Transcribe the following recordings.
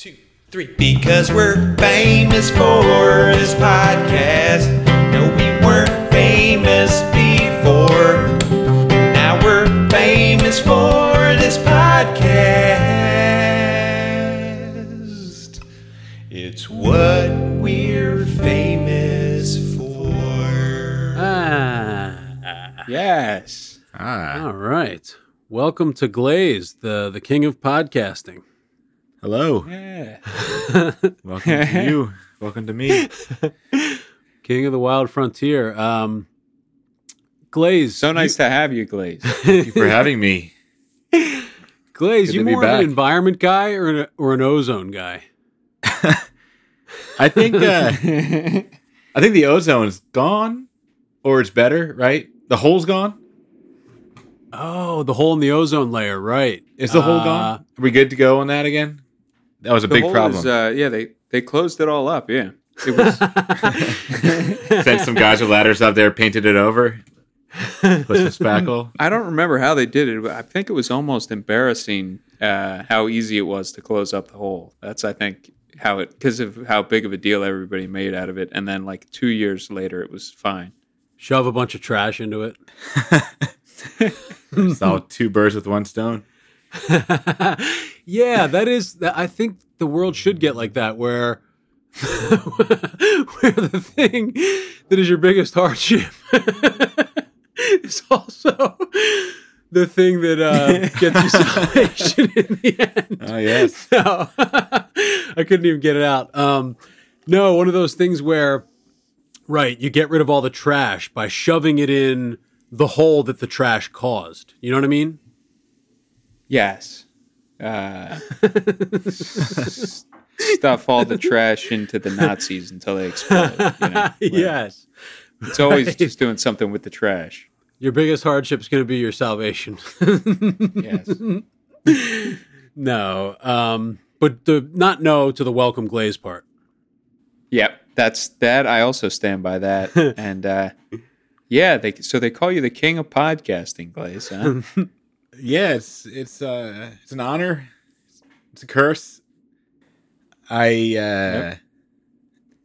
two, three. Because we're famous for this podcast. No, we weren't famous before. Now we're famous for this podcast. It's what we're famous for. Ah, Yes. Ah, all right. Welcome to Glaze, the the king of podcasting. Hello. Yeah. Welcome to you. Welcome to me. King of the wild frontier. Um Glaze. So nice to have you, Glaze. Thank you for having me. Glaze, Good you more of an environment guy or an, or an ozone guy? I think uh, I think the ozone's gone, or it's better, right? The hole's gone. Oh, the hole in the ozone layer, right. Is the hole Uh, gone? Are we good to go on that again? That was a The big problem. is, uh, yeah, they they closed it all up. Yeah. It was. Sent some guys with ladders up there, painted it over, put some spackle. I don't remember how they did it, but I think it was almost embarrassing uh, how easy it was to close up the hole. That's I think how it because of how big of a deal everybody made out of it, and then like two years later, it was fine. Shove a bunch of trash into it. Saw two birds with one stone. yeah, that is. I think the world should get like that, where where the thing that is your biggest hardship is also the thing that uh, gets you salvation in the end. Oh yes. No, I couldn't even get it out. Um, no, one of those things where, right, you get rid of all the trash by shoving it in the hole that the trash caused. You know what I mean? Yes. Uh, stuff all the trash into the Nazis until they explode. You know? yes. It's always Right. just doing something with the trash. Your biggest hardship is going to be your salvation. Yes. no, um, but the not no to the welcome glaze part. Yep, that's that. I also stand by that. and uh, yeah, they so they call you the king of podcasting, Glaze. Huh? Yeah, it's it's uh it's an honor. It's a curse. I uh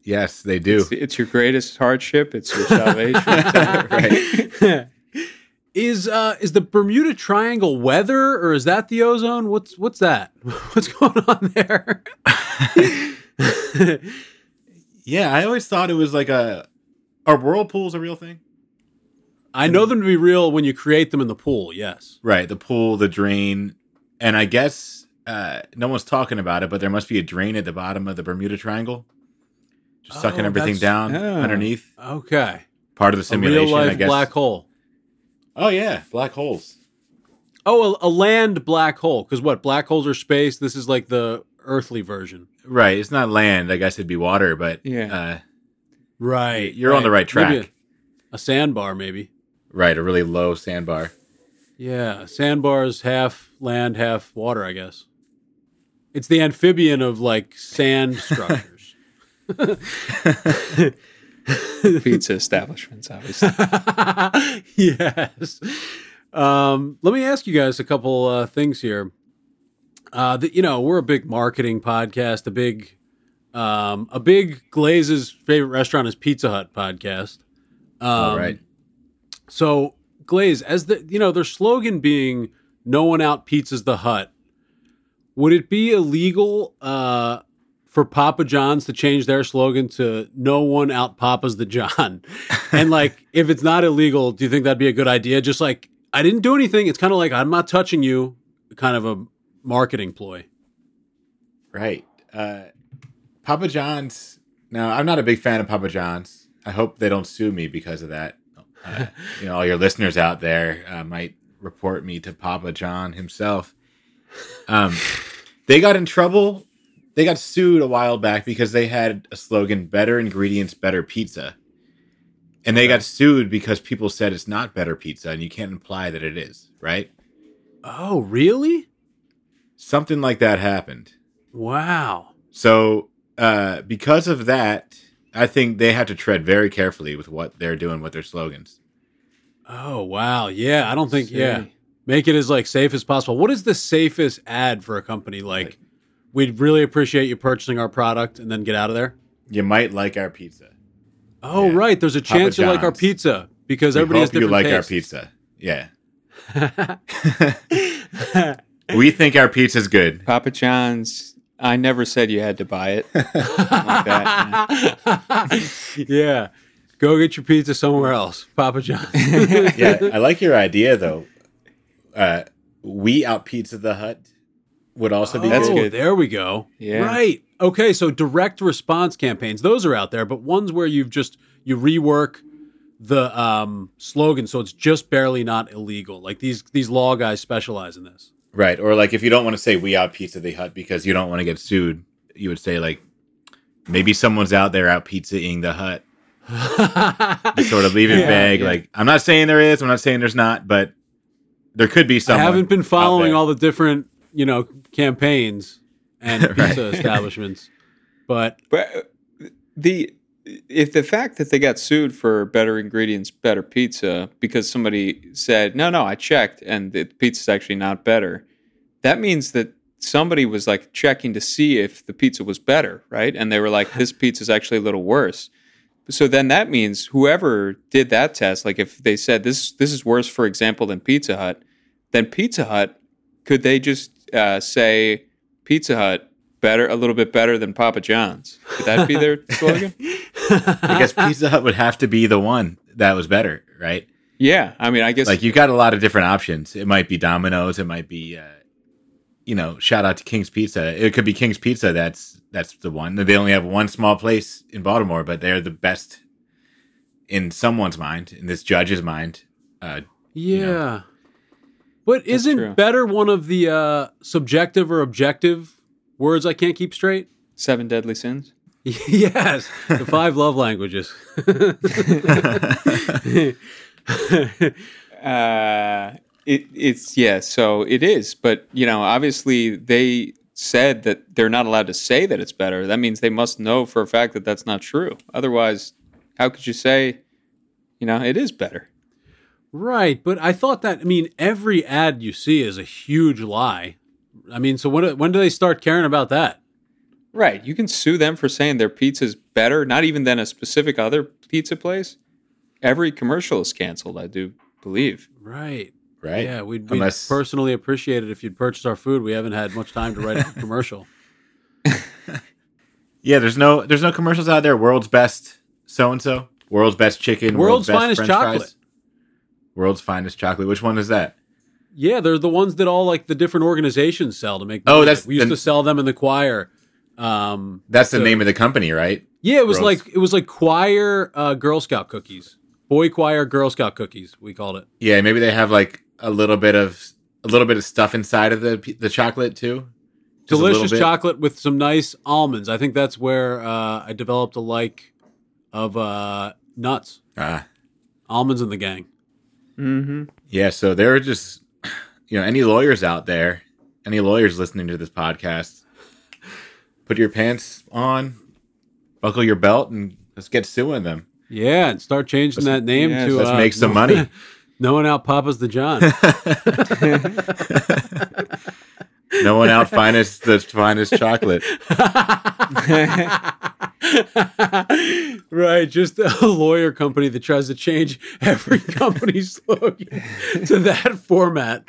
yes, they do. it's, it's your greatest hardship. It's your salvation. right. is uh is the Bermuda Triangle weather or is that the ozone? What's what's that? What's going on there? Yeah, I always thought it was like a are whirlpools a real thing? I know them to be real when you create them in the pool. Yes. Right, the pool, the drain, and I guess uh no one's talking about it, but there must be a drain at the bottom of the Bermuda Triangle. Just sucking Oh, everything down Oh. underneath. Okay. Part of the simulation, I guess. black hole. Oh yeah, black holes. Oh, a, a land black hole. Because what? Black holes are space. This is like the earthly version. Right, it's not land. I guess it'd be water, but Yeah. uh, Right. You're on the right track. A, a sandbar, maybe. Right, a really low sandbar. Yeah, sandbars half land, half water. I guess. It's the amphibian of like sand structures. Pizza establishments, obviously. yes. Um, let me ask you guys a couple uh, things here. Uh, that you know, we're a big marketing podcast, a big, um, a big Glaze's favorite restaurant is Pizza Hut podcast. Um, All right. So Glaze, as the you know, their slogan being "No one out pizzas the hut," would it be illegal uh, for Papa John's to change their slogan to "No one out Papa's the John"? and like, if it's not illegal, do you think that'd be a good idea? Just like I didn't do anything. It's kind of like I'm not touching you, kind of a marketing ploy. Right. Uh, Papa John's. Now, I'm not a big fan of Papa John's. I hope they don't sue me because of that. Uh, you know, all your listeners out there uh, might report me to Papa John himself. Um, they got in trouble. They got sued a while back because they had a slogan "Better ingredients, better pizza," and they got sued because people said it's not better pizza, and you can't imply that it is. Right? Oh, really? Something like that happened. Wow. So, uh, because of that, I think they have to tread very carefully with what they're doing with their slogans. Oh wow, yeah. I don't think See. yeah. Make it as like safe as possible. What is the safest ad for a company like we'd really appreciate you purchasing our product and then get out of there. You might like our pizza. Oh, Yeah. right. There's a Papa chance you like our pizza because We everybody has hope you different like our pizza. Yeah. we think our pizza's good. Papa John's. I never said you had to buy it. like that. yeah. Go get your pizza somewhere else. Papa John. Yeah, I like your idea though. Uh, we out pizza the hut would also be oh, good. good. there we go. Yeah. Right. Okay, so direct response campaigns, those are out there, but ones where you've just you rework the um slogan so it's just barely not illegal. Like these these law guys specialize in this. Right. Or like if you don't want to say we out pizza the hut because you don't want to get sued, you would say like maybe someone's out there out pizzaing the hut. Sort of leave it Yeah, vague. yeah. Like I'm not saying there is, I'm not saying there's not, but there could be someone. I haven't been following all the different, you know, campaigns and Right. pizza establishments. But But uh, the if the fact that they got sued for better ingredients, better pizza because somebody said, "No, no, I checked and the pizza's actually not better." That means that somebody was like checking to see if the pizza was better, right? And they were like, "This pizza's actually a little worse." So then that means whoever did that test, like if they said this this is worse, for example, than Pizza Hut, then Pizza Hut could they just uh, say Pizza Hut better, a little bit better than Papa John's? Could that be their slogan? I guess Pizza Hut would have to be the one that was better, right? Yeah, I mean, I guess Like you got a lot of different options. It might be Domino's, it might be uh you know, shout out to King's Pizza. It could be King's Pizza that's that's the one. They only have one small place in Baltimore, but they're the best in someone's mind, in this judge's mind. Uh yeah. know. But isn't true. better one of the uh subjective or objective words I can't keep straight? Seven Deadly Sins. yes, the five love languages. Uh, it, it's yeah, so it is, but you know, obviously they said that they're not allowed to say that it's better. That means they must know for a fact that that's not true. Otherwise, how could you say, you know, it is better? right, but I thought that I mean every ad you see is a huge lie. I mean, so when when do they start caring about that? Right. You can sue them for saying their pizza's better, not even than a specific other pizza place. Every commercial is canceled, I do believe. Right. right? Yeah, we'd, we'd Unless personally appreciate it if you'd purchase our food. We haven't had much time to write a commercial. Yeah, there's no there's no commercials out there. World's best so and so. World's best chicken. World's best finest French chocolate. fries. World's finest chocolate. Which one is that? Yeah, they're the ones that all like the different organizations sell to make. Oh, that's we used the- to sell them in the choir. Um, That's the So- name of the company, right? yeah, it was Girls- like it was like choir uh, Girl Scout cookies, boy choir Girl Scout cookies. We called it. Yeah, maybe they have like a little bit of a little bit of stuff inside of the the chocolate too. Just Delicious chocolate with some nice almonds. I think that's where uh, I developed a like of uh, nuts, Ah, almonds in the gang. Mm-hmm. yeah. So there are just you know any lawyers out there, any lawyers listening to this podcast, put your pants on, buckle your belt, and let's get suing them. Yeah, and start changing Let's- that name yes, to let's uh, make some money. no one out Papa's the John. No one out finest the finest chocolate. right, just a lawyer company that tries to change every company's slogan to that format.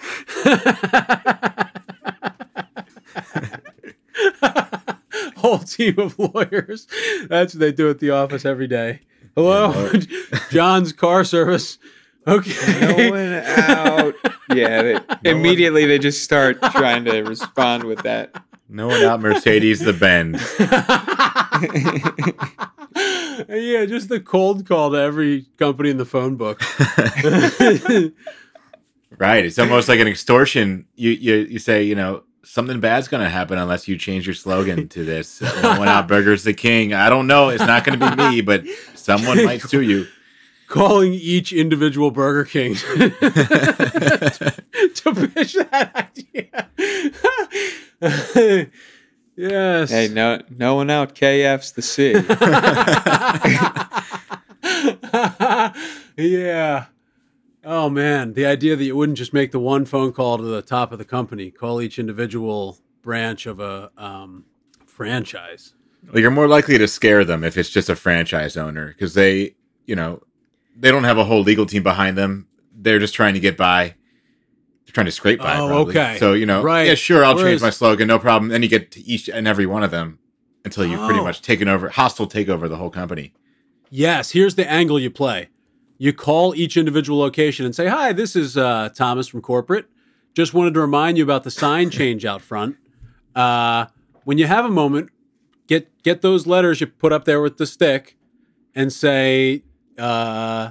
Whole team of lawyers. That's what they do at the office every day. Hello, John's car service. Okay. No one out. Yeah. They, immediately they just start trying to respond with that. No one out Mercedes the Benz. yeah, just the cold call to every company in the phone book. Right. It's almost like an extortion. You you you say, you know, something bad's gonna happen unless you change your slogan to this. No one out burgers the king. I don't know. It's not gonna be me, but someone might sue you. Calling each individual Burger King to pitch that idea. yes. Hey, no, no one out. KF's the C. yeah. Oh man, the idea that you wouldn't just make the one phone call to the top of the company, call each individual branch of a um, franchise. Well, you're more likely to scare them if it's just a franchise owner because they, you know, they don't have a whole legal team behind them. They're just trying to get by. They're trying to scrape by. Oh, probably. okay. So you know, Right. yeah, sure, I'll Whereas- change my slogan, no problem. Then you get to each and every one of them until you've pretty Oh. much taken over, hostile takeover the whole company. Yes, here's the angle you play. You call each individual location and say, "Hi, this is uh, Thomas from corporate. Just wanted to remind you about the sign change out front. Uh, when you have a moment, get get those letters you put up there with the stick, and say, uh,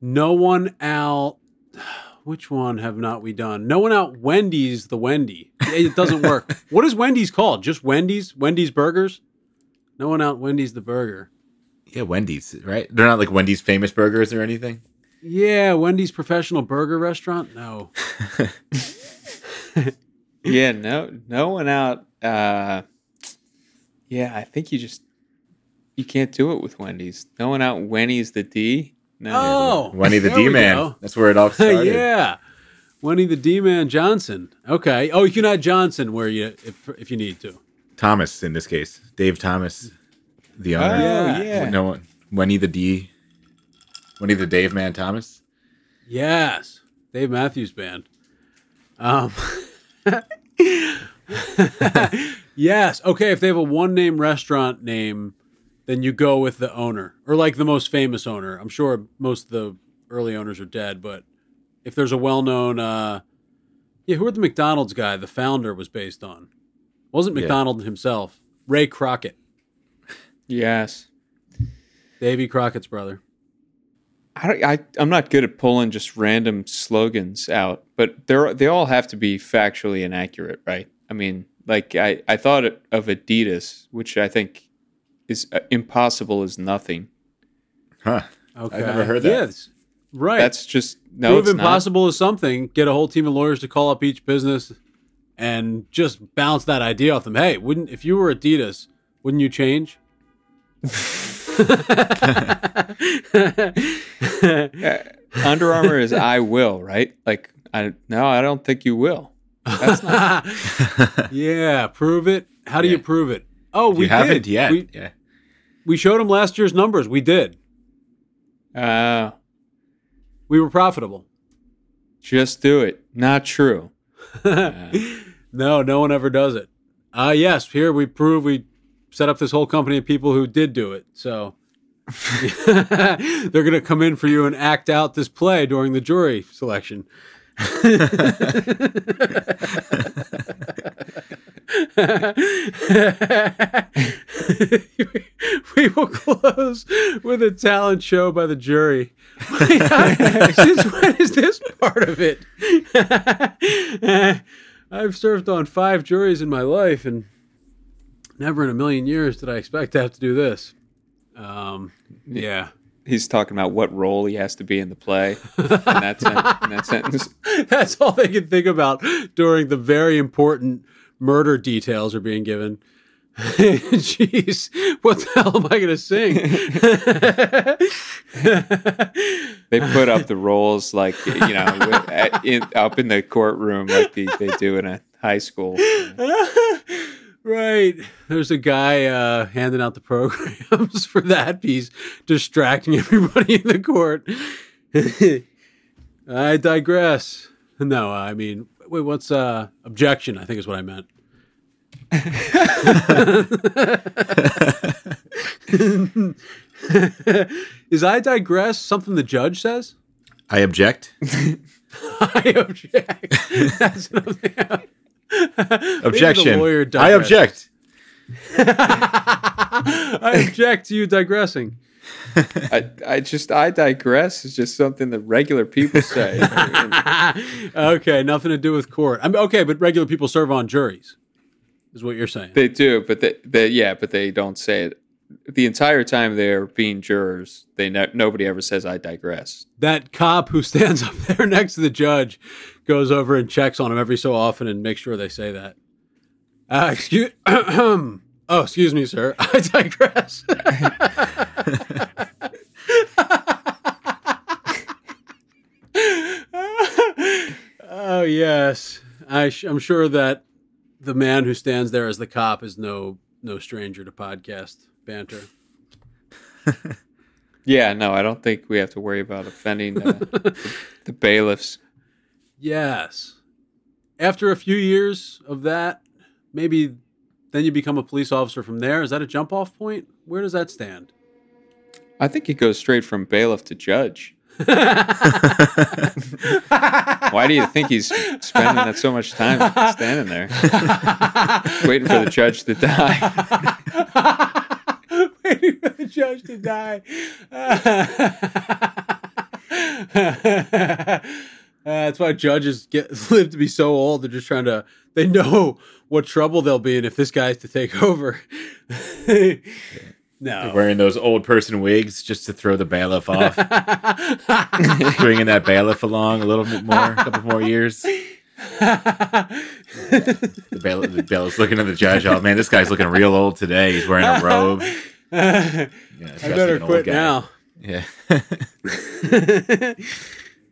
no one out." Which one have not we done? No one out Wendy's the Wendy. It doesn't work. what is Wendy's called? Just Wendy's? Wendy's Burgers? No one out Wendy's the burger. Yeah, Wendy's, right? They're not like Wendy's famous burgers or anything. Yeah, Wendy's professional burger restaurant? No. Yeah, no, no one out. Uh, yeah, I think you just you can't do it with Wendy's. No one out. Wendy's the D. No. Oh, Wendy the D Man. That's where it all started. yeah. Wendy the D Man Johnson. Okay. Oh, you can add Johnson where you if if you need to. Thomas in this case, Dave Thomas, the Oh owner. Yeah. yeah. No one. Wendy the D. Wendy the Dave Man Thomas. Yes. Dave Matthews Band. Um Yes. Okay, if they have a one name restaurant name, then you go with the owner. Or like the most famous owner. I'm sure most of the early owners are dead, but if there's a well known uh yeah, who are the McDonald's guy the founder was based on? Wasn't Yeah. McDonald himself. Ray Crockett. Yes. Davy Crockett's brother. I, don't- I I'm not good at pulling just random slogans out, but they're they all have to be factually inaccurate, right? I mean, like I I thought of Adidas, which I think is uh, impossible as nothing. Huh. Okay. I've never heard that. Yes. Right. That's just no, Prove it's impossible is something. Get a whole team of lawyers to call up each business and just bounce that idea off them. Hey, wouldn't if you were Adidas, wouldn't you change? Not. Uh, Under Armour is I will, right? Like I no, I don't think you will. That's not. yeah, prove it. How do you prove it? Oh, we you haven't did. yet. We, yeah. we showed them last year's numbers. We did. Uh, We were profitable. just do it. Not true. no, no one ever does it. Uh yes, here we prove we set up this whole company of people who did do it. So they're going to come in for you and act out this play during the jury selection. we will close with a talent show by the jury. Since when is this part of it? I've served on five juries in my life, and never in a million years did I expect to have to do this. Um, yeah. He's talking about what role he has to be in the play. In that, sen- in that sentence. That's all they can think about during the very important murder details are being given. Jeez, what the hell am I going to sing? They put up the roles like you know in, up in the courtroom like the, they do in a high school. Right. There's a guy uh, handing out the programs for that piece, distracting everybody in the court. I digress. No, I mean, wait, what's uh, objection? I think is what I meant. is I digress something the judge says? I object. I object. That's something. Objection. lawyer I object. I object to you digressing. I, I just I digress is just something that regular people say. okay, nothing to do with court. I mean, okay, but regular people serve on juries, is what you're saying. they do, but they, they yeah, but they don't say it the entire time they're being jurors. They ne- nobody ever says I digress. that cop who stands up there next to the judge goes over and checks on them every so often and makes sure they say that. Uh, excuse, oh, excuse me, sir. I digress. oh yes, I sh- I'm sure that the man who stands there as the cop is no no stranger to podcast banter. Yeah, no, I don't think we have to worry about offending uh, the bailiffs. Yes. After a few years of that, maybe then you become a police officer from there. Is that a jump off point? Where does that stand? I think it goes straight from bailiff to judge. Why do you think he's spending that so much time standing there, waiting for the judge to die? Waiting for the judge to die. Uh, that's why judges get live to be so old. They're just trying to. They know what trouble they'll be in if this guy's to take over. no. Wearing those old person wigs just to throw the bailiff off, bringing that bailiff along a little bit more, a couple more years. The bailiff, the bailiff's looking at the judge. Oh man, this guy's looking real old today. He's wearing a robe. Yeah, I better quit now. Yeah.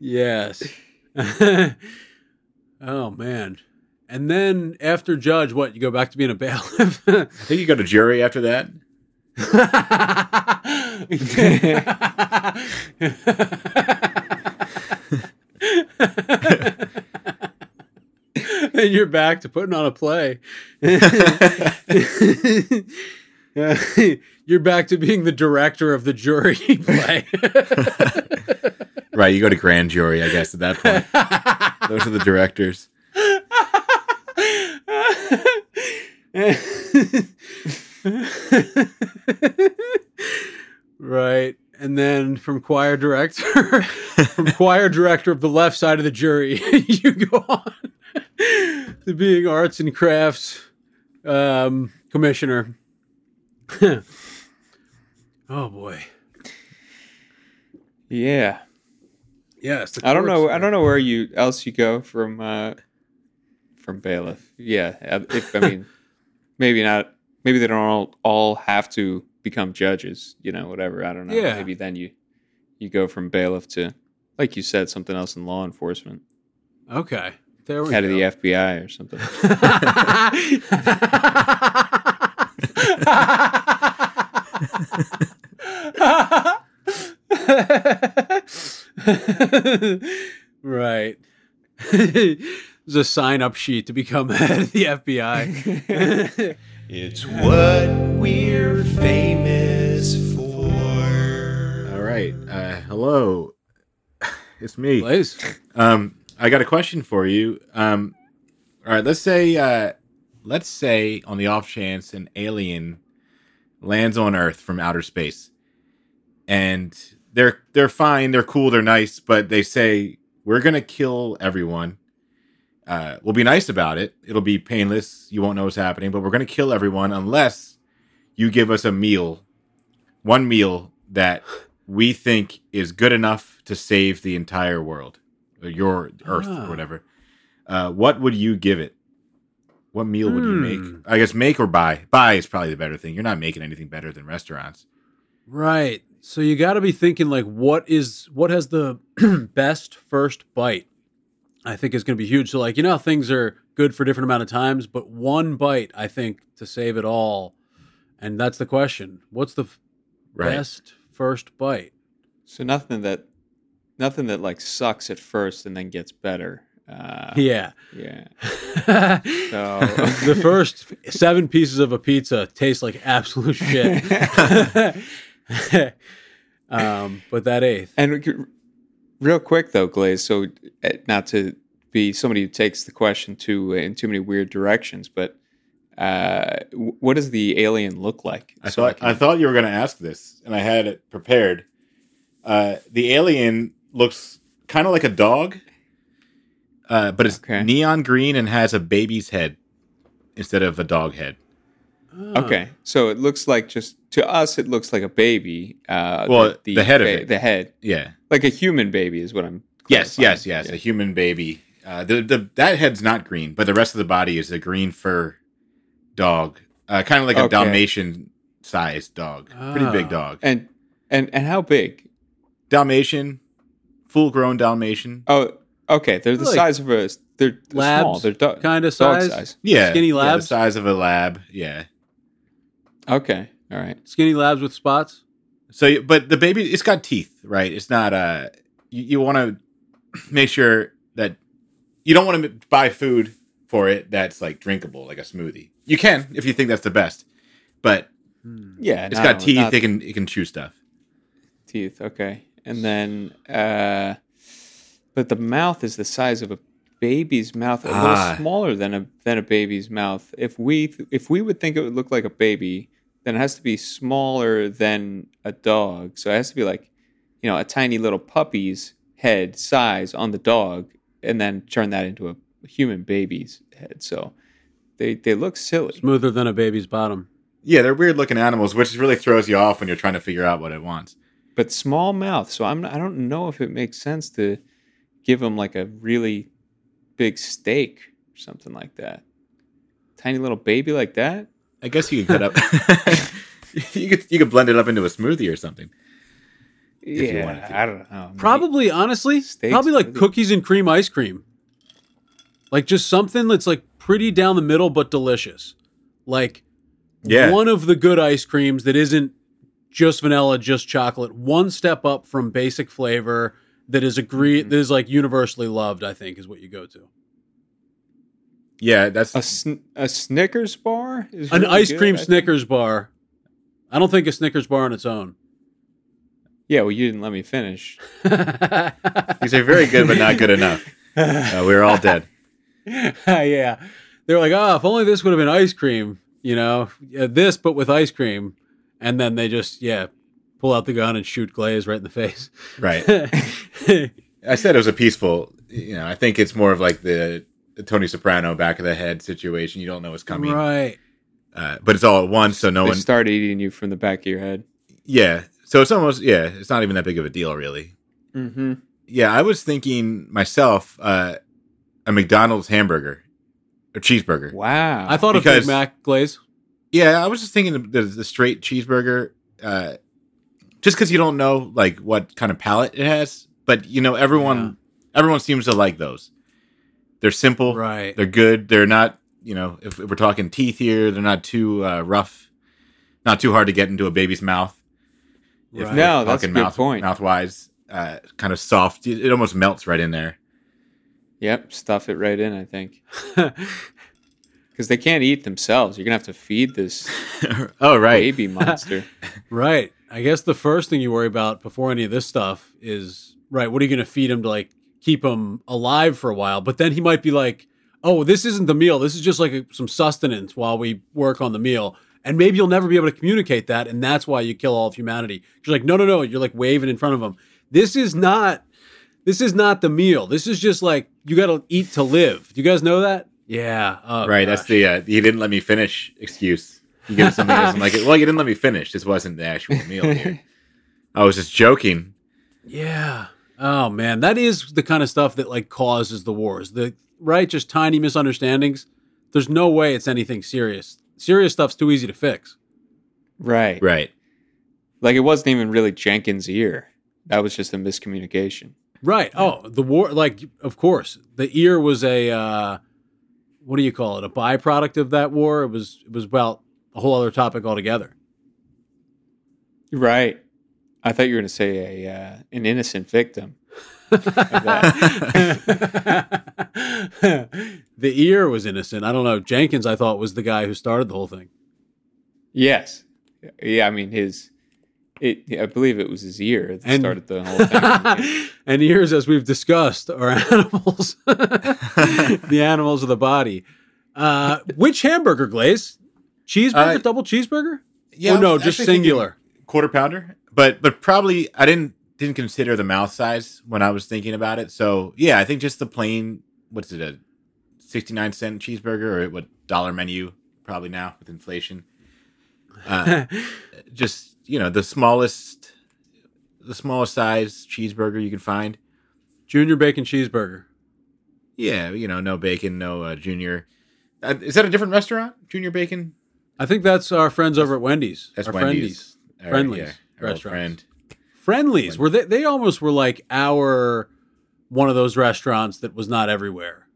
yes. oh man. And then after judge, what you go back to being a bailiff? I think you go to jury after that. and you're back to putting on a play. you're back to being the director of the jury play. Right, you go to grand jury, I guess, at that point. Those are the directors. right. And then from choir director, from choir director of the left side of the jury, you go on to being arts and crafts um, commissioner. oh boy. Yeah, Yes. the I don't know. I don't know where you else you go from uh, from bailiff. Yeah, uh, if I mean, maybe not. Maybe they don't all, all have to become judges. You know, whatever. I don't know. Yeah. Maybe then you you go from bailiff to, like you said, something else in law enforcement, Okay. There we head go. of the FBI or something. right. There's a sign up sheet to become head of the FBI. It's what we're famous for. All right. Uh, hello. It's me. Blaze. Um, I got a question for you. Um, all right, let's say, uh, let's say on the off chance an alien lands on Earth from outer space, and they're they're fine, they're cool, they're nice, but they say we're gonna kill everyone. Uh, we'll be nice about it. It'll be painless. You won't know what's happening, but we're gonna kill everyone unless you give us a meal, one meal that we think is good enough to save the entire world, or your Earth, Ah. or whatever. Uh, what would you give it? What meal would you Hmm. make? I guess make or buy. Buy is probably the better thing. You're not making anything better than restaurants. Right. So you got to be thinking like, what is what has the best first bite? I think is going to be huge. So like, you know, things are good for different amount of times, but one bite, I think, to save it all, and that's the question: What's the Right. best first bite? so nothing that nothing that like sucks at first and then gets better. Uh, Yeah. yeah. the first seven pieces of a pizza taste like absolute shit. um, but that eighth, And we could- real quick though, Glaze. So uh, not to be somebody who takes the question too in too many weird directions, but uh, what does the alien look like? I So thought can- I thought you were going to ask this, and I had it prepared. Uh, the alien looks kind of like a dog, uh, but it's Okay. neon green and has a baby's head instead of a dog head. Oh. Okay, so it looks like just to us, it looks like a baby. Uh, Well, the head of it. the head, Yeah. like a human baby, is what I'm. Yes. clarifying. Yes. Yes. Yeah. A human baby. Uh, the the that head's not green, but the rest of the body is a green fur dog, uh, kind of like a Dalmatian sized dog, pretty big Ah. dog. And and and how big? Dalmatian, full grown Dalmatian. Oh, Okay, they're the Like size of a. They're, they're small. They're do- kind of dog size. size. Yeah, Skinny yeah, labs? the size of a lab. Yeah. Okay, all right. Skinny labs with spots. So, you- but the baby, it's got teeth, right? It's not. Uh, you, you want to make sure that you don't want to buy food for it that's like drinkable, like a smoothie. You can if you think that's the best, but Yeah, it's no, got teeth. not It can it can chew stuff. teeth. Okay, and then, uh but the mouth is the size of a baby's mouth, a Ah. little smaller than a than a baby's mouth. If we if we would think it would look like a baby, then it has to be smaller than a dog. So it has to be like, you know, a tiny little puppy's head size on the dog, and then turn that into a human baby's head. So they they look silly. Smoother than a baby's bottom. Yeah, they're weird looking animals, which really throws you off when you're trying to figure out what it wants. but small mouth. So I'm I don't know if it makes sense to give them like a really big steak or something like that. Tiny little baby like that. I guess you could cut up. you could you could blend it up into a smoothie or something. you yeah, wanted to. I don't know. Probably, honestly, Steaks probably like cookies and cream ice cream. Like just something that's like pretty down the middle but delicious. Like Yeah. one of the good ice creams that isn't just vanilla, just chocolate. One step up from basic flavor that is agree Mhm. that is like universally loved. I think is what you go to. Yeah, that's a sn- a Snickers bar is An really ice good, cream I think. Snickers bar. I don't think a Snickers bar on its own. Yeah, well, you didn't let me finish. you say very good, but not good enough. Uh, we were all dead. yeah. They're like, oh, if only this would have been ice cream, you know, Yeah, this, but with ice cream. And then they just, yeah, pull out the gun and shoot Glaze right in the face. Right. I said it was a peaceful. You know, I think it's more of like the, the Tony Soprano back of the head situation. You don't know what's coming, right. uh, but it's all at once, so no they one. start eating you from the back of your head. yeah, so it's almost yeah. It's not even that big of a deal, really. Mm-hmm. Yeah, I was thinking myself uh, a McDonald's hamburger, a cheeseburger. Wow. I thought of Because- Big Mac Glaze. Yeah, I was just thinking the, the straight cheeseburger, uh, just because you don't know like what kind of palate it has. But you know, everyone everyone seems to like those. They're simple, Right. they're good. They're not, you know, if, if we're talking teeth here, they're not too uh, rough, not too hard to get into a baby's mouth. If Right. we're No, that's a talking good mouth, point. Mouth wise, uh, kind of soft. It, it almost melts right in there. Yep, stuff it right in. I think because they can't eat themselves. You're gonna have to feed this oh right, baby monster. right. I guess the first thing you worry about before any of this stuff is, right, what are you going to feed him to like keep him alive for a while? But then he might be like, oh, this isn't the meal. This is just like a, some sustenance while we work on the meal. And maybe you'll never be able to communicate that. And that's why you kill all of humanity. You're like, no, no, no. You're like waving in front of him. This is not, this is not the meal. This is just like, you got to eat to live. Do you guys know that? Yeah. Oh, right. That's the uh, you didn't let me finish excuse. You give something else. I'm like, well, you didn't let me finish. This wasn't the actual meal here. I was just joking. Yeah. Oh man, that is the kind of stuff that like causes the wars. The right, just tiny misunderstandings. There's no way it's anything serious. Serious stuff's too easy to fix. right. Right. Like it wasn't even really Jenkins' ear. That was just a miscommunication. Right. Oh, the war. Like, of course, the ear was a uh, what do you call it? A byproduct of that war. It was. It was about a whole other topic altogether. Right. I thought you were going to say a uh, an innocent victim. the ear was innocent. I don't know. Jenkins, I thought, was the guy who started the whole thing. Yes. Yeah. I mean, his. It. I believe it was his ear that And- started the whole thing. and ears, as we've discussed, are animals. the animals of the body. Uh, which hamburger glaze? Cheeseburger, Uh, double cheeseburger? Yeah. or no, just singular. quarter pounder. But but probably I didn't didn't consider the mouth size when I was thinking about it. So yeah, I think just the plain what's it a sixty nine cent cheeseburger or what dollar menu probably now with inflation. Uh, just you know the smallest the smallest size cheeseburger you can find. Junior bacon cheeseburger. Yeah, you know, no bacon, no uh, junior. Uh, is that a different restaurant? Junior bacon? I think that's our friends over at Wendy's. That's our Wendy's. All right, Friendly's yeah, restaurants. friend. Friendly's. Were they? They almost were like our one of those restaurants that was not everywhere,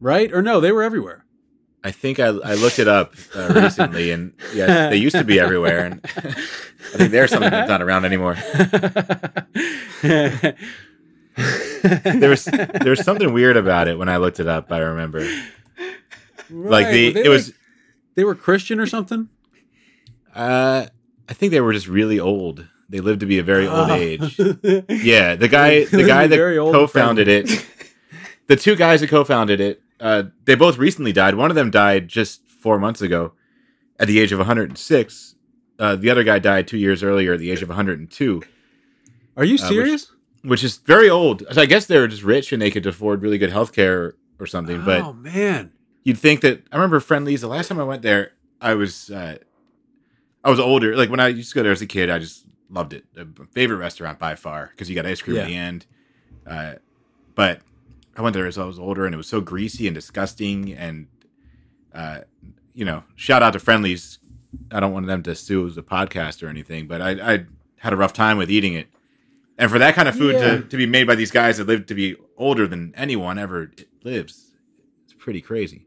right? Or no, they were everywhere. I think I, I looked it up uh, recently, and yes, they used to be everywhere, and I think there's something that's not around anymore. There was there was something weird about it when I looked it up. I remember, like the it was. they were Christian or something. Uh, I think they were just really old. They lived to be a very old Oh. age. Yeah, the guy the guy that very old co-founded it, the two guys that co-founded it, uh, they both recently died. One of them died just four months ago, at the age of 106. Uh, the other guy died two years earlier at the age of 102, Are you which- serious? which is very old. So I guess they were just rich and they could afford really good health care or something. But oh man, you'd think that I remember Friendly's the last time I went there, I was uh, I was older. Like when I used to go there as a kid, I just loved it. Favorite restaurant by far because you got ice cream Yeah. at the end. Uh, but I went there as I was older, and it was so greasy and disgusting. And uh, you know, shout out to Friendly's. I don't want them to sue as a podcast or anything, but I, I had a rough time with eating it. And for that kind of food Yeah. to, to be made by these guys that live to be older than anyone ever lives, it's pretty crazy.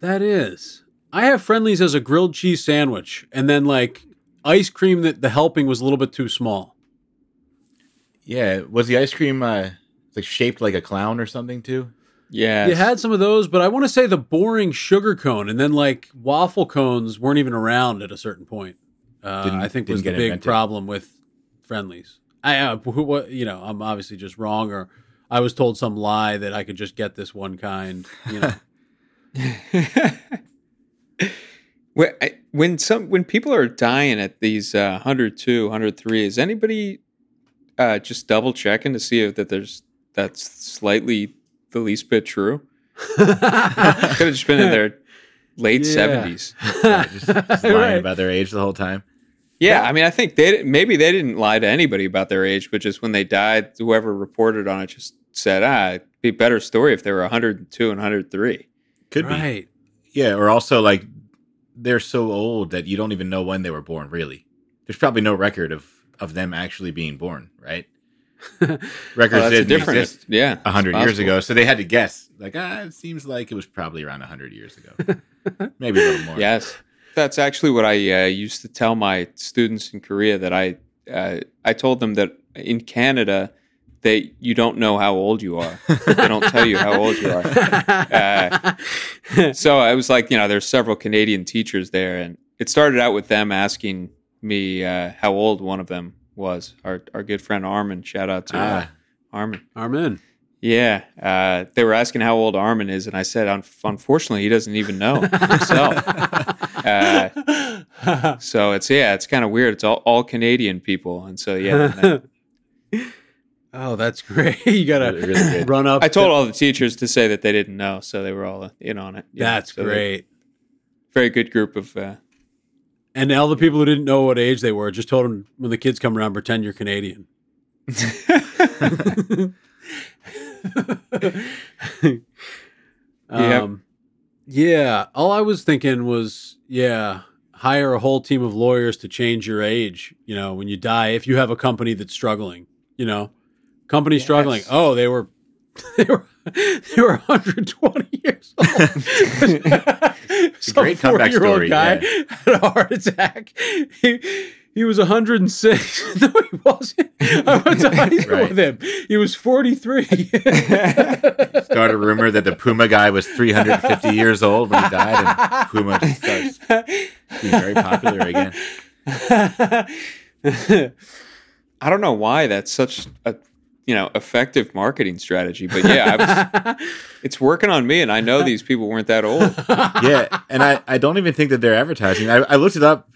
that is. I have Friendly's as a grilled cheese sandwich, and then like ice cream that the helping was a little bit too small. Yeah, was the ice cream uh like shaped like a clown or something too? Yeah. You had some of those, but I want to say the boring sugar cone, and then like waffle cones weren't even around at a certain point. Uh, I think was the big invented. problem with Friendly's. I uh, what you know, I'm obviously just wrong, or I was told some lie that I could just get this one kind. You know, When, when some when people are dying at these uh, 102, 103, is anybody uh, just double checking to see if that there's that's slightly the least bit true? Could have just been in their late Yeah. seventies. Yeah, just, just lying Right. about their age the whole time. Yeah, I mean, I think they maybe they didn't lie to anybody about their age, but just when they died, whoever reported on it just said, "Ah, it'd be a better story if they were 102 and 103." Could be. Yeah, or also like they're so old that you don't even know when they were born. Really, there's probably no record of of them actually being born. Right? Records Oh, didn't different, exist yeah, a hundred years ago, so they had to guess. Like, ah, it seems like it was probably around a hundred years ago, maybe a little more. Yes, that's actually what I uh, used to tell my students in Korea. That I uh, I told them that in Canada, they you don't know how old you are. they don't tell you how old you are. Uh, so I was like, you know, there's several Canadian teachers there, and it started out with them asking me uh, how old one of them was. Our our good friend Armin. Shout out to uh, Ah, Armin. Armin. Yeah, uh, they were asking how old Armin is, and I said, "Un- unfortunately, he doesn't even know himself. Uh, so it's yeah, it's kind of weird. It's all, all Canadian people, and so yeah. Oh, that's great. you gotta Really- run up. I told to- all the teachers to say that they didn't know, so they were all in on it. Yeah, That's so great. Very good group of. Uh, And all the people who didn't know what age they were just told them when the kids come around, pretend you're Canadian. Yep. um, yeah. All I was thinking was, yeah, hire a whole team of lawyers to change your age. You know, when you die, if you have a company that's struggling, you know, company Yes. struggling. Oh, they were, they were, they were 120 years old. Some great comeback 40-year-old story, Guy yeah. had a heart attack. He, he was 106. no, he wasn't. I went to high school Right. with him. He was 43. Start a rumor that the Puma guy was 350 years old when he died, and Puma just starts being very popular again. I don't know why that's such a you know effective marketing strategy, but yeah, I was, it's working on me, and I know these people weren't that old. yeah, and I, I don't even think that they're advertising. I, I looked it up.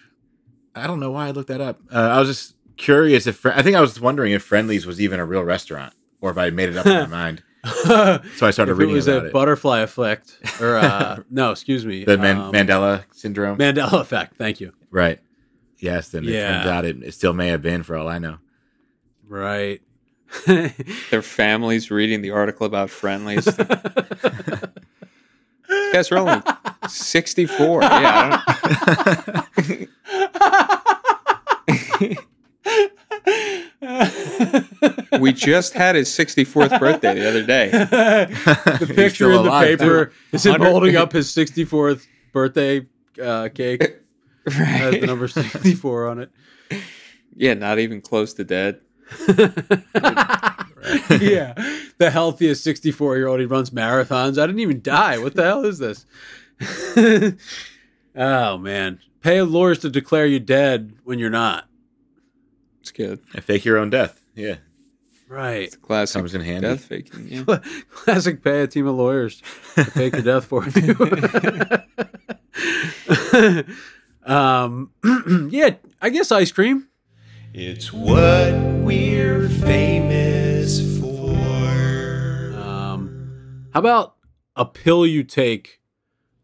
I don't know why I looked that up. Uh, I was just curious if I think I was wondering if Friendly's was even a real restaurant or if I made it up in my mind. So I started if it reading was about a it. butterfly effect, or uh, no, excuse me, the Man- um, Mandela syndrome, Mandela effect. Thank you. right? Yes, then it turns out it, it still may have been for all I know. Right. Their families reading the article about Friendly's. These guys are only sixty four. Yeah, I don't, we just had his 64th birthday the other day. the picture in the alive, paper is him 100 holding up his 64th birthday uh, cake. Has the number 64 on it. Yeah, not even close to dead. yeah, the healthiest 64 year old. He runs marathons. I didn't even die. What the hell is this? oh man, pay lawyers to declare you dead when you're not. It's good. And fake your own death. Yeah. Right. It's classic Comes in handy. death faking. Yeah. Classic. Pay a team of lawyers to fake your death for you. um, yeah, I guess ice cream. It's what we're famous for. Um, how about a pill you take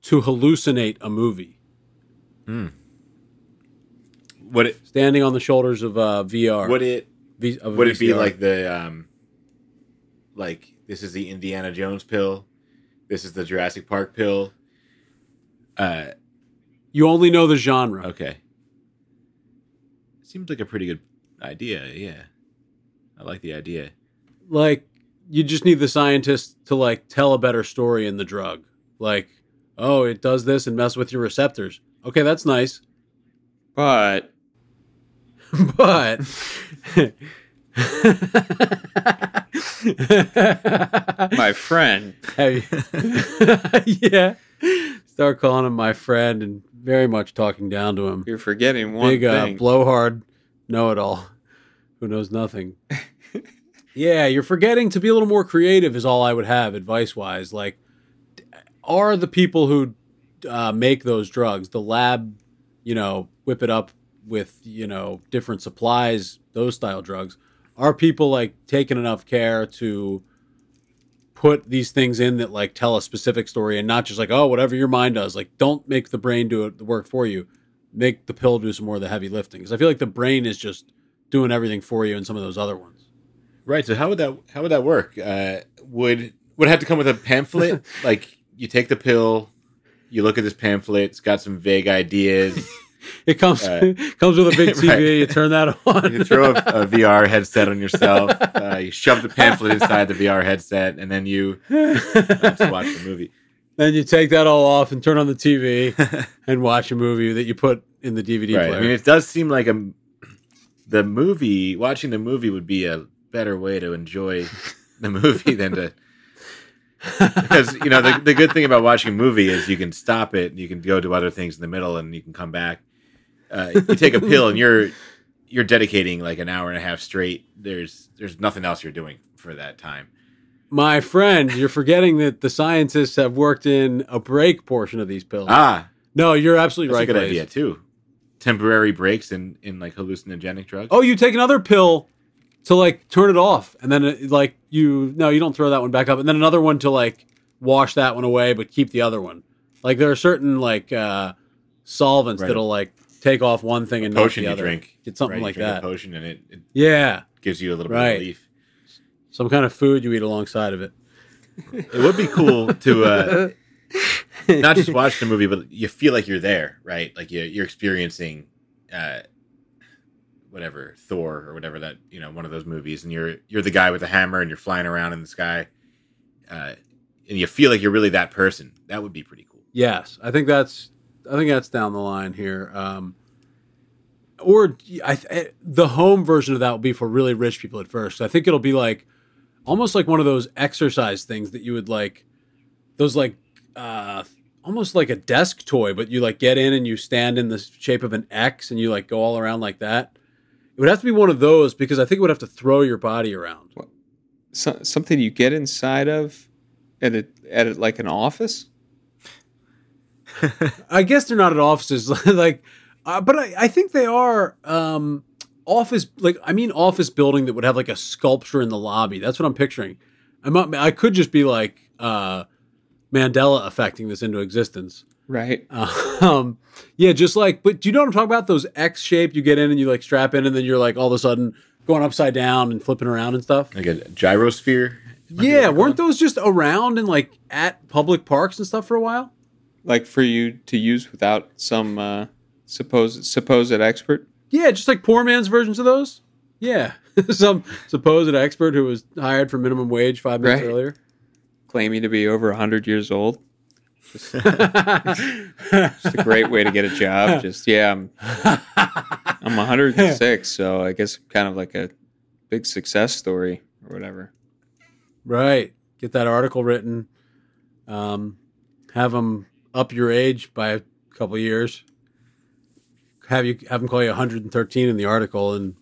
to hallucinate a movie? Would it Standing on the shoulders of uh, VR. would it V- would it be like the um like this is the Indiana Jones pill, this is the Jurassic Park pill. Uh you only know the genre? okay. Seems like a pretty good idea, yeah. I like the idea. Like you just need the scientist to like tell a better story in the drug. Like, oh, it does this and mess with your receptors. Okay, that's nice, But but my friend, Hey. yeah. Start calling him my friend and very much talking down to him. you're forgetting one Big uh, thing. blowhard know it all who knows nothing. yeah, you're forgetting to be a little more creative, is all I would have advice wise. Like, are the people who uh, make those drugs, the lab, you know, whip it up with, you know, different supplies, those style drugs, are people like taking enough care to put these things in that like tell a specific story and not just like, oh, whatever your mind does? Like, don't make the brain do it, the work for you make the pill do some more of the heavy lifting because I feel like the brain is just doing everything for you in some of those other ones. Right. So how would that how would that work? Uh, would would it have to come with a pamphlet? like you take the pill, you look at this pamphlet. It's got some vague ideas. It comes comes with a big TV. right. You turn that on. You throw a, a VR headset on yourself. Uh, you shove the pamphlet inside the VR headset, and then you uh, watch the movie. then you take that all off and turn on the TV and watch a movie that you put in the DVD right. player. I mean, it does seem like a the movie. Watching the movie would be a better way to enjoy the movie than to. Because you know the, the good thing about watching a movie is you can stop it, and you can go do other things in the middle, and you can come back. Uh, you take a pill and you're you're dedicating like an hour and a half straight. There's there's nothing else you're doing for that time. My friend, you're forgetting that the scientists have worked in a break portion of these pills. Ah, no, you're absolutely that's right. a good Blaze. idea too. Temporary breaks in in like hallucinogenic drugs. Oh, you take another pill to like turn it off, and then it, like you no, you don't throw that one back up, and then another one to like wash that one away, but keep the other one. Like there are certain like uh solvents Right. that'll like take off one thing and potion not you the other. drink. Get something right? Like that. potion and it, it Yeah, gives you a little bit Right. of relief. some kind of food you eat alongside of it. It would be cool to uh, not just watch the movie, but you feel like you're there, right? Like you, you're experiencing uh, whatever Thor or whatever that you know one of those movies, and you're you're the guy with the hammer and you're flying around in the sky, uh, and you feel like you're really that person. That would be pretty cool. Yes, I think that's I think that's down the line here. Um, or I th- the home version of that will be for really rich people at first. I think it'll be like almost like one of those exercise things that you would like those like uh almost like a desk toy, but you like get in and you stand in the shape of an X and you like go all around like that. It would have to be one of those because I think it would have to throw your body around. So, something you get inside of at a, at a, like an office. I guess they're not at offices, like, uh, but I, I think they are um, office. Like, I mean, office building that would have like a sculpture in the lobby. That's what I'm picturing. I'm not, I could just be like uh, Mandela affecting this into existence. Right. Um, yeah, just like, but do you know what I'm talking about? Those X shape you get in and you like strap in, and then you're like all of a sudden going upside down and flipping around and stuff. Like a gyrosphere. Yeah, weren't those just around and like at public parks and stuff for a while? Like for you to use without some uh, supposed supposed expert. Yeah, just like poor man's versions of those. Yeah. some supposed expert who was hired for minimum wage five minutes Right. earlier. Claiming to be over 100 years old. Just, just a great way to get a job. Just, yeah, I'm, I'm 106, so I guess kind of like a big success story or whatever. Right. Get that article written. Um, have them up your age by a couple years. Have you have them call you 113 in the article, and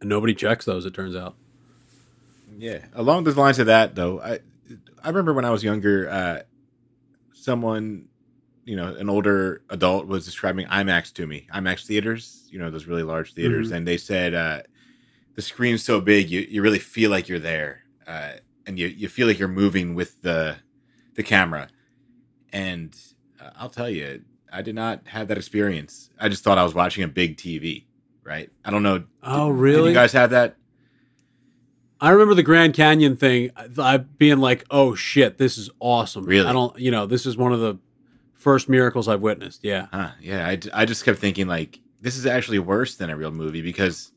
and nobody checks those. It turns out. Yeah. Along the lines of that, though, I I remember when I was younger, uh, someone, you know, an older adult was describing IMAX to me. IMAX theaters, you know, those really large theaters, and they said uh, the screen's so big, you you really feel like you're there, uh, and you you feel like you're moving with the the camera. And uh, I'll tell you, I did not have that experience. I just thought I was watching a big TV. Right? I don't know. Oh, Did really? you guys have that? I remember the Grand Canyon thing. I being like, "Oh shit, this is awesome." Really? I don't. You know, this is one of the first miracles I've witnessed. Yeah. Huh, yeah, I, I just kept thinking like this is actually worse than a real movie because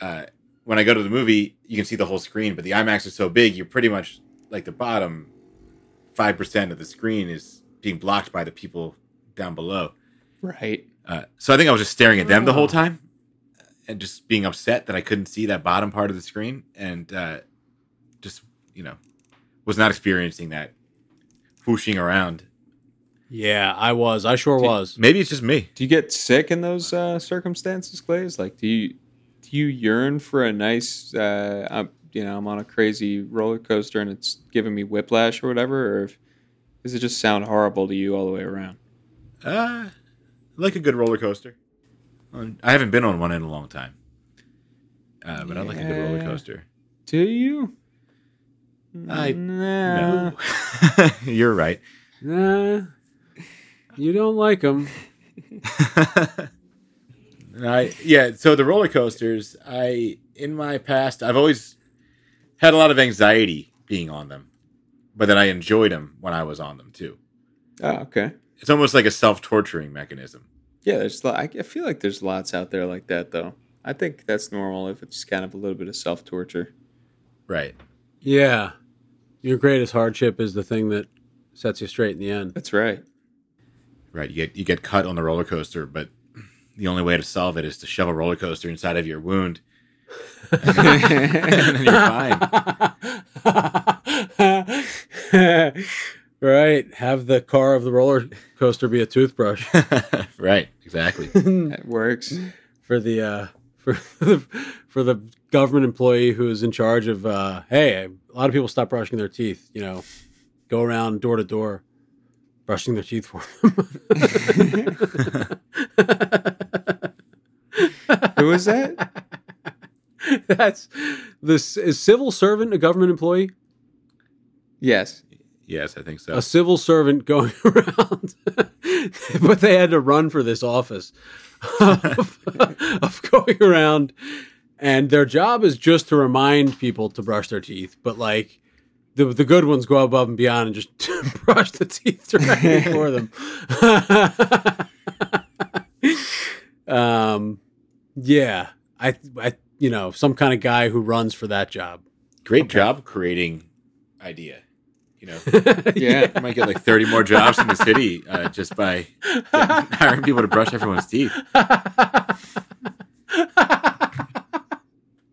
uh, when I go to the movie, you can see the whole screen, but the IMAX is so big, you're pretty much like the bottom five percent of the screen is being blocked by the people down below. Right. Uh, so I think I was just staring at them the Oh. whole time and just being upset that I couldn't see that bottom part of the screen and uh, just you know was not experiencing that whooshing around. Yeah, I was. I sure Did- was. Maybe it's just me. Do you get sick in those uh, circumstances, Glaze? Like, do you do you yearn for a nice, uh, I'm, you know, I'm on a crazy roller coaster and it's giving me whiplash or whatever, or if, does it just sound horrible to you all the way around? Uh, like a good roller coaster. I haven't been on one in a long time. Uh, but I like a good roller coaster. Do you? I- nah. No. You're right. Nah, you don't like them. I yeah, so the roller coasters, I in my past I've always had a lot of anxiety being on them. But then I enjoyed them when I was on them too. Oh, okay. It's almost like a self-torturing mechanism. Yeah, there's. I I feel like there's lots out there like that, though. I think that's normal if it's kind of a little bit of self torture. Right. Yeah, your greatest hardship is the thing that sets you straight in the end. That's right. Right. You get you get cut on the roller coaster, but the only way to solve it is to shove a roller coaster inside of your wound. and then you're fine. right. Have the car of the roller coaster be a toothbrush right, exactly. That works. for the uh, for the for the government employee who is in charge of. Uh, hey, a lot of people stop brushing their teeth. You know, go around door to door, brushing their teeth for them. Who is that? That's this is civil servant a government employee? Yes. yes, I think so. a civil servant going around, but they had to run for this office of, of going around, and their job is just to remind people to brush their teeth. But like the the good ones go above and beyond and just brush the teeth directly for them. um, yeah, I I you know some kind of guy who runs for that job. Great job creating idea. You know, Yeah. you might get like 30 more jobs in the city uh, just by getting- hiring people to brush everyone's teeth.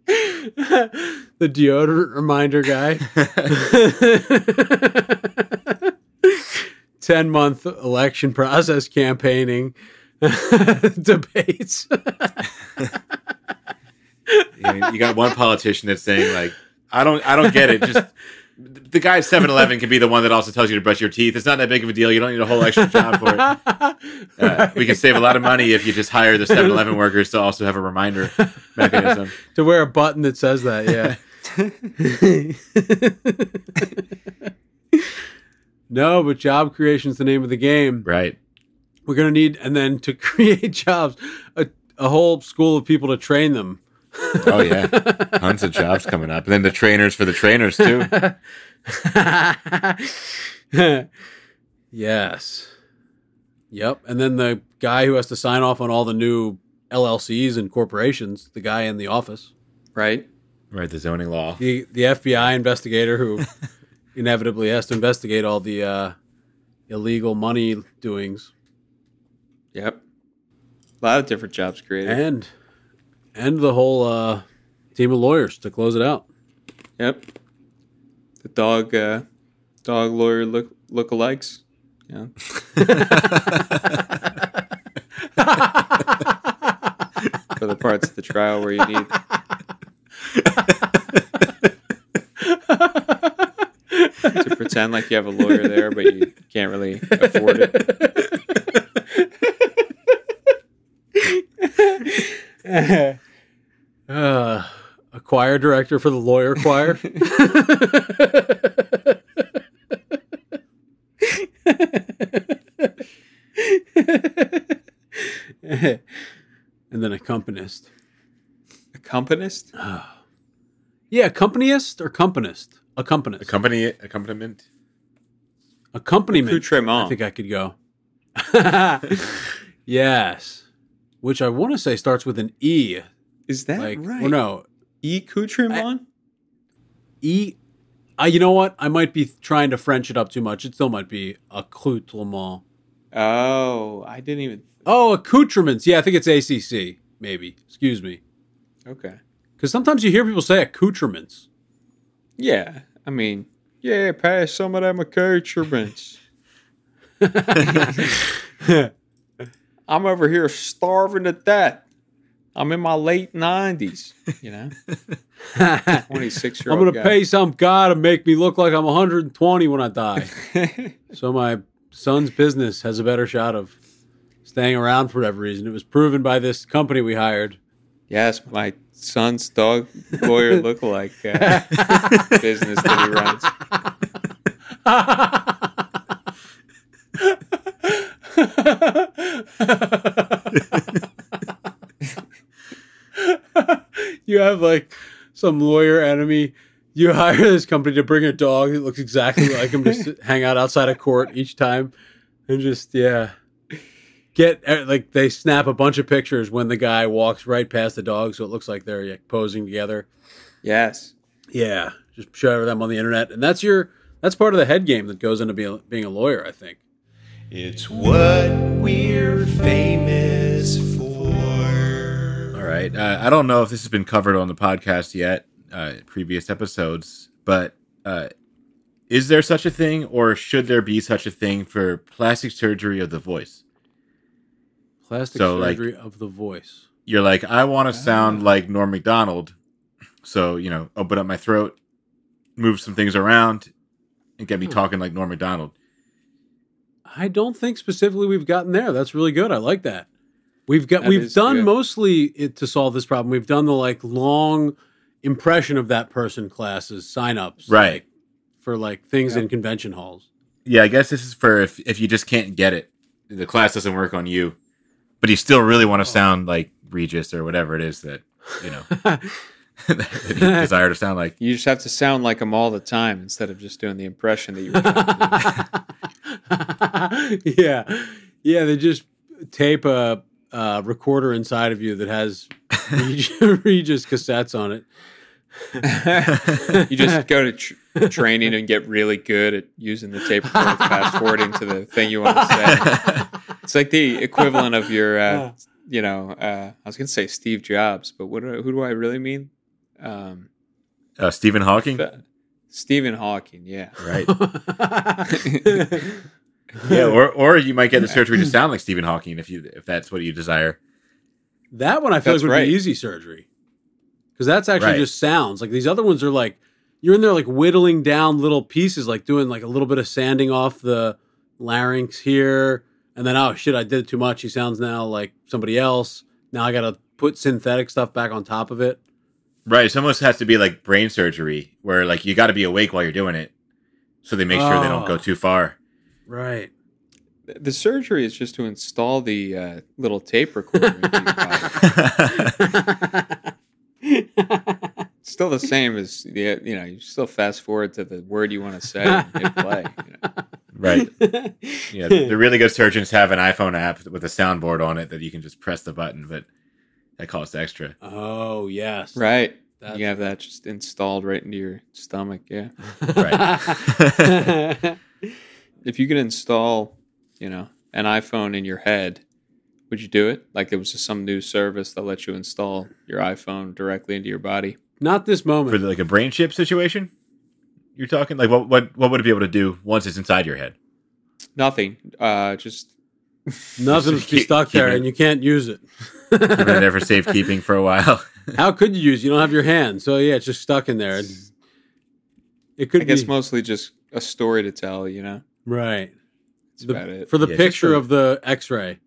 the deodorant reminder guy. 10 month election process campaigning debates. You, know, you got one politician that's saying like, "I don't, I don't get it." Just the guy at 7-Eleven can be the one that also tells you to brush your teeth. It's not that big of a deal. You don't need a whole extra job for it. Uh, we can save a lot of money if you just hire the 7-Eleven workers to also have a reminder mechanism. to wear a button that says that, yeah. no, but job creation is the name of the game. Right. We're going to need, and then to create jobs, a, a whole school of people to train them. Oh yeah, tons of jobs coming up, and then the trainers for the trainers too. yes. Yep. And then the guy who has to sign off on all the new LLCs and corporations, the guy in the office. right? Right, the zoning law. the the FBI investigator who inevitably has to investigate all the uh, illegal money doings Yep. A lot of different jobs created. and and the whole uh, team of lawyers to close it out. Yep. The dog, uh, dog lawyer look lookalikes. Yeah. For the parts of the trial where you need. to pretend like you have a lawyer there, but you can't really afford it. Uh, a choir director for the lawyer choir. and then accompanist. Accompanist? Oh, yeah, accompanist or accompanist? Accompanist. Accompany accompaniment. Accompaniment. I think I could go. yes. Which I want to say starts with an E. Is that Like, right? or no, Accoutrement? E. I, you know what? I might be trying to French it up too much. It still might be accoutrement. Oh, I didn't even. Oh, accoutrements. Yeah, I think it's ACC, maybe. Excuse me. Okay. Because sometimes you hear people say accoutrements. Yeah, I mean, yeah, pass some of them accoutrements. I'm over here starving to death. I'm in my late nineties, you know. 26 year old. I'm Twenty six year going to pay some guy to make me look like I'm 120 when I die. so my son's business has a better shot of staying around for whatever reason. It was proven by this company we hired. yes, my son's dog lawyer lookalike uh, business that he runs. You have like some lawyer enemy. You hire this company to bring a dog that looks exactly like him to sit, hang out outside of court each time, and just yeah, get uh, like they snap a bunch of pictures when the guy walks right past the dog, so it looks like they're like, posing together. Yes. Yeah, just show them on the internet, and that's your that's part of the head game that goes into being being a lawyer. I think. It's what we're famous for. All right. Uh, I don't know if this has been covered on the podcast yet, uh, previous episodes, but uh, is there such a thing, or should there be such a thing for plastic surgery of the voice? Plastic So, like- surgery of the voice. You're like, I want to Ah. sound like Norm Macdonald, so you know, open up my throat, move some things around, and get me Hmm. talking like Norm Macdonald. I don't think specifically we've gotten there. That's really good. I like that. We've got That we've is done good. mostly it to solve this problem. We've done the like long impression of that person classes, signups, Right. like, for like things Yep. in convention halls. Yeah, I guess this is for if if you just can't get it, the class doesn't work on you, but you still really want to oh. sound like Regis or whatever it is that you know desire to sound like. You just have to sound like them all the time instead of just doing the impression that you were trying to do. yeah, yeah. They just tape a, a recorder inside of you that has Regis, Regis cassettes on it. you just go to tr- training and get really good at using the tape recorder fast forwarding to the thing you want to say. It's like the equivalent of your, uh, you know, uh, I was going to say Steve Jobs, but what? do- Who do I really mean? Um, Uh, Stephen Hawking, uh, Stephen Hawking. Yeah. right? Yeah, or or you might get the surgery to sound like Stephen Hawking if you if that's what you desire. That one I feel That's like would right. be easy surgery because that's actually Right. just sounds. Like these other ones are like you're in there like whittling down little pieces, like doing like a little bit of sanding off the larynx here, and then oh shit, I did it too much. He sounds now like somebody else. Now I got to put synthetic stuff back on top of it. Right, it almost has to be like brain surgery, where like you got to be awake while you're doing it, so they make sure they don't Oh. go ah. too far. Right. The surgery is just to install the uh, little tape recorder into your body. Still the same as the you know you still fast forward to the word you want to say and hit play. You know? right. Yeah, the, the really good surgeons have an iPhone app with a soundboard on it that you can just press the button, but that costs extra. Oh yes. Right. That's, You have that just installed right into your stomach. Yeah. Right. If you could install, you know, an iPhone in your head, would you do it? Like it was just some new service that lets you install your iPhone directly into your body. Not this moment. For the, like a brain chip situation, you're talking like what what what would it be able to do once it's inside your head? Nothing. Uh, just Nothing Just to be keep- stuck there, keep it- and you can't use it. Keep it there for safekeeping for a while. How could you use? it? You don't have your hand, so yeah, it's just stuck in there. It could I guess be mostly just a story to tell. You know, right that's The- about it. for the Yeah, picture for- of the X-ray.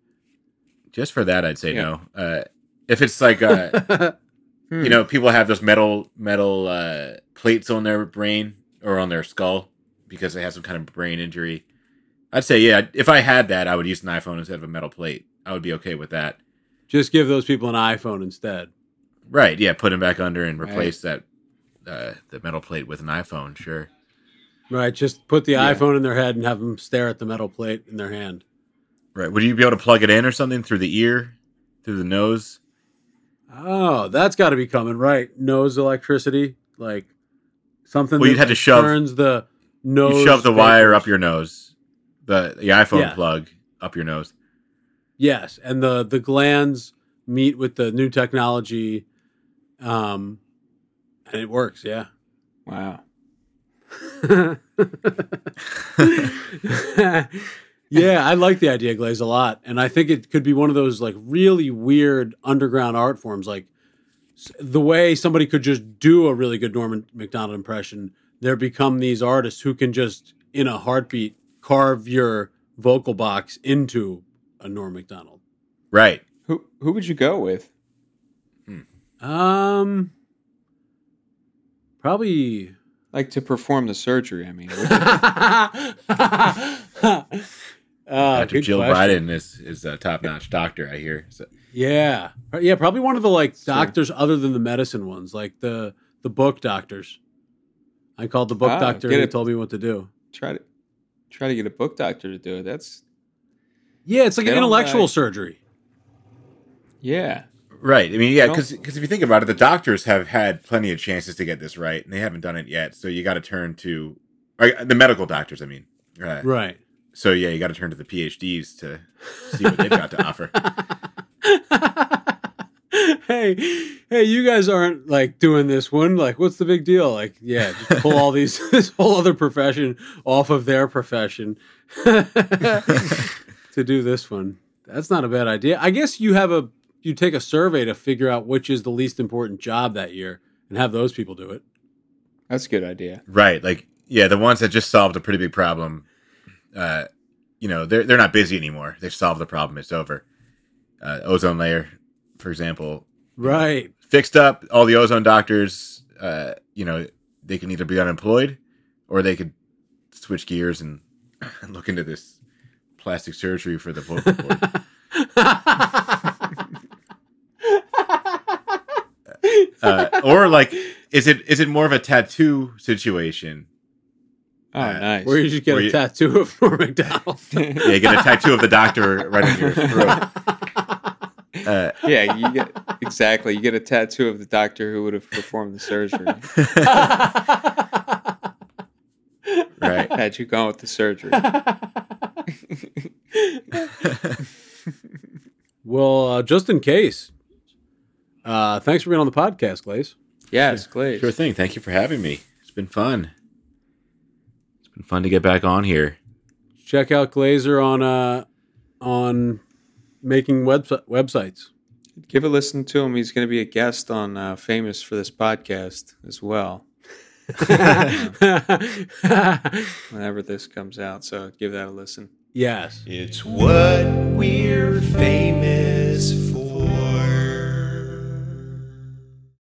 Just for that, I'd say Yeah. no. Uh, if it's like uh, Hmm. you know, people have those metal metal uh, plates on their brain or on their skull because they have some kind of brain injury. I'd say yeah. If I had that, I would use an iPhone instead of a metal plate. I would be okay with that. just give those people an iPhone instead. Right? Yeah. Put them back under and Right. replace that uh, the metal plate with an iPhone. Sure. Right, just put the Yeah. iPhone in their head and have them stare at the metal plate in their hand. Right. Would you be able to plug it in or something through the ear, through the nose? Oh, that's got to be coming right. Nose electricity, like something. Well, you'd have to like, shove- turns the nose. you shove the wire up your nose, the the iPhone Yeah. plug up your nose. Yes, and the the glands meet with the new technology, um, and it works. Yeah. wow. yeah, I like the idea, Glaze, a lot, and I think it could be one of those like really weird underground art forms, like the way somebody could just do a really good Norman Macdonald impression. There become these artists who can just, in a heartbeat, carve your vocal box into a Norm Macdonald. Right. Who who would you go with? Um, probably. Like to perform the surgery? I mean, you- uh, Dr. Jill question. Bryden is is a top notch doctor. I hear. So, Yeah, yeah, probably one of the like Sure. doctors other than the medicine ones, like the the book doctors. I called the book Ah, doctor and he told me what to do. try to try to get a book doctor to do it. That's Yeah, it's like an intellectual uh, surgery. yeah. Right. I mean, yeah, because if you think about it, the doctors have had plenty of chances to get this right, and they haven't done it yet. So you got to turn to or, the medical doctors. I mean, uh, Right. so yeah, you got to turn to the PhDs to see what they've got to offer. hey, hey, you guys aren't like doing this one. Like, what's the big deal? Like, yeah, just pull all these this whole other profession off of their profession to do this one. That's not a bad idea. I guess you have a you take a survey to figure out which is the least important job that year and have those people do it. That's a good idea. Right. Like, yeah, the ones that just solved a pretty big problem, uh, you know, they're they're not busy anymore. They've solved the problem. It's over. Uh, ozone layer, for example, Right. fixed up. All the ozone doctors, uh, you know, they can either be unemployed or they could switch gears and, and look into this plastic surgery for the vocal cord. uh, or like, is it is it more of a tattoo situation? Oh, Uh, nice. Where you just get Where a you- tattoo of Norm Macdonald. Yeah, you get a tattoo of the doctor right on your throat. Uh, yeah, you get exactly. You get a tattoo of the doctor who would have performed the surgery right. had you gone with the surgery. well, uh, just in case. Uh, thanks for being on the podcast, Glaze. Yes, Glaze. Sure thing. Thank you for having me. It's been fun. It's been fun to get back on here. Check out Glazer on uh on making website websites. Give a listen to him. He's going to be a guest on uh, Famous for this podcast as well, whenever this comes out. So give that a listen. yes. It's what we're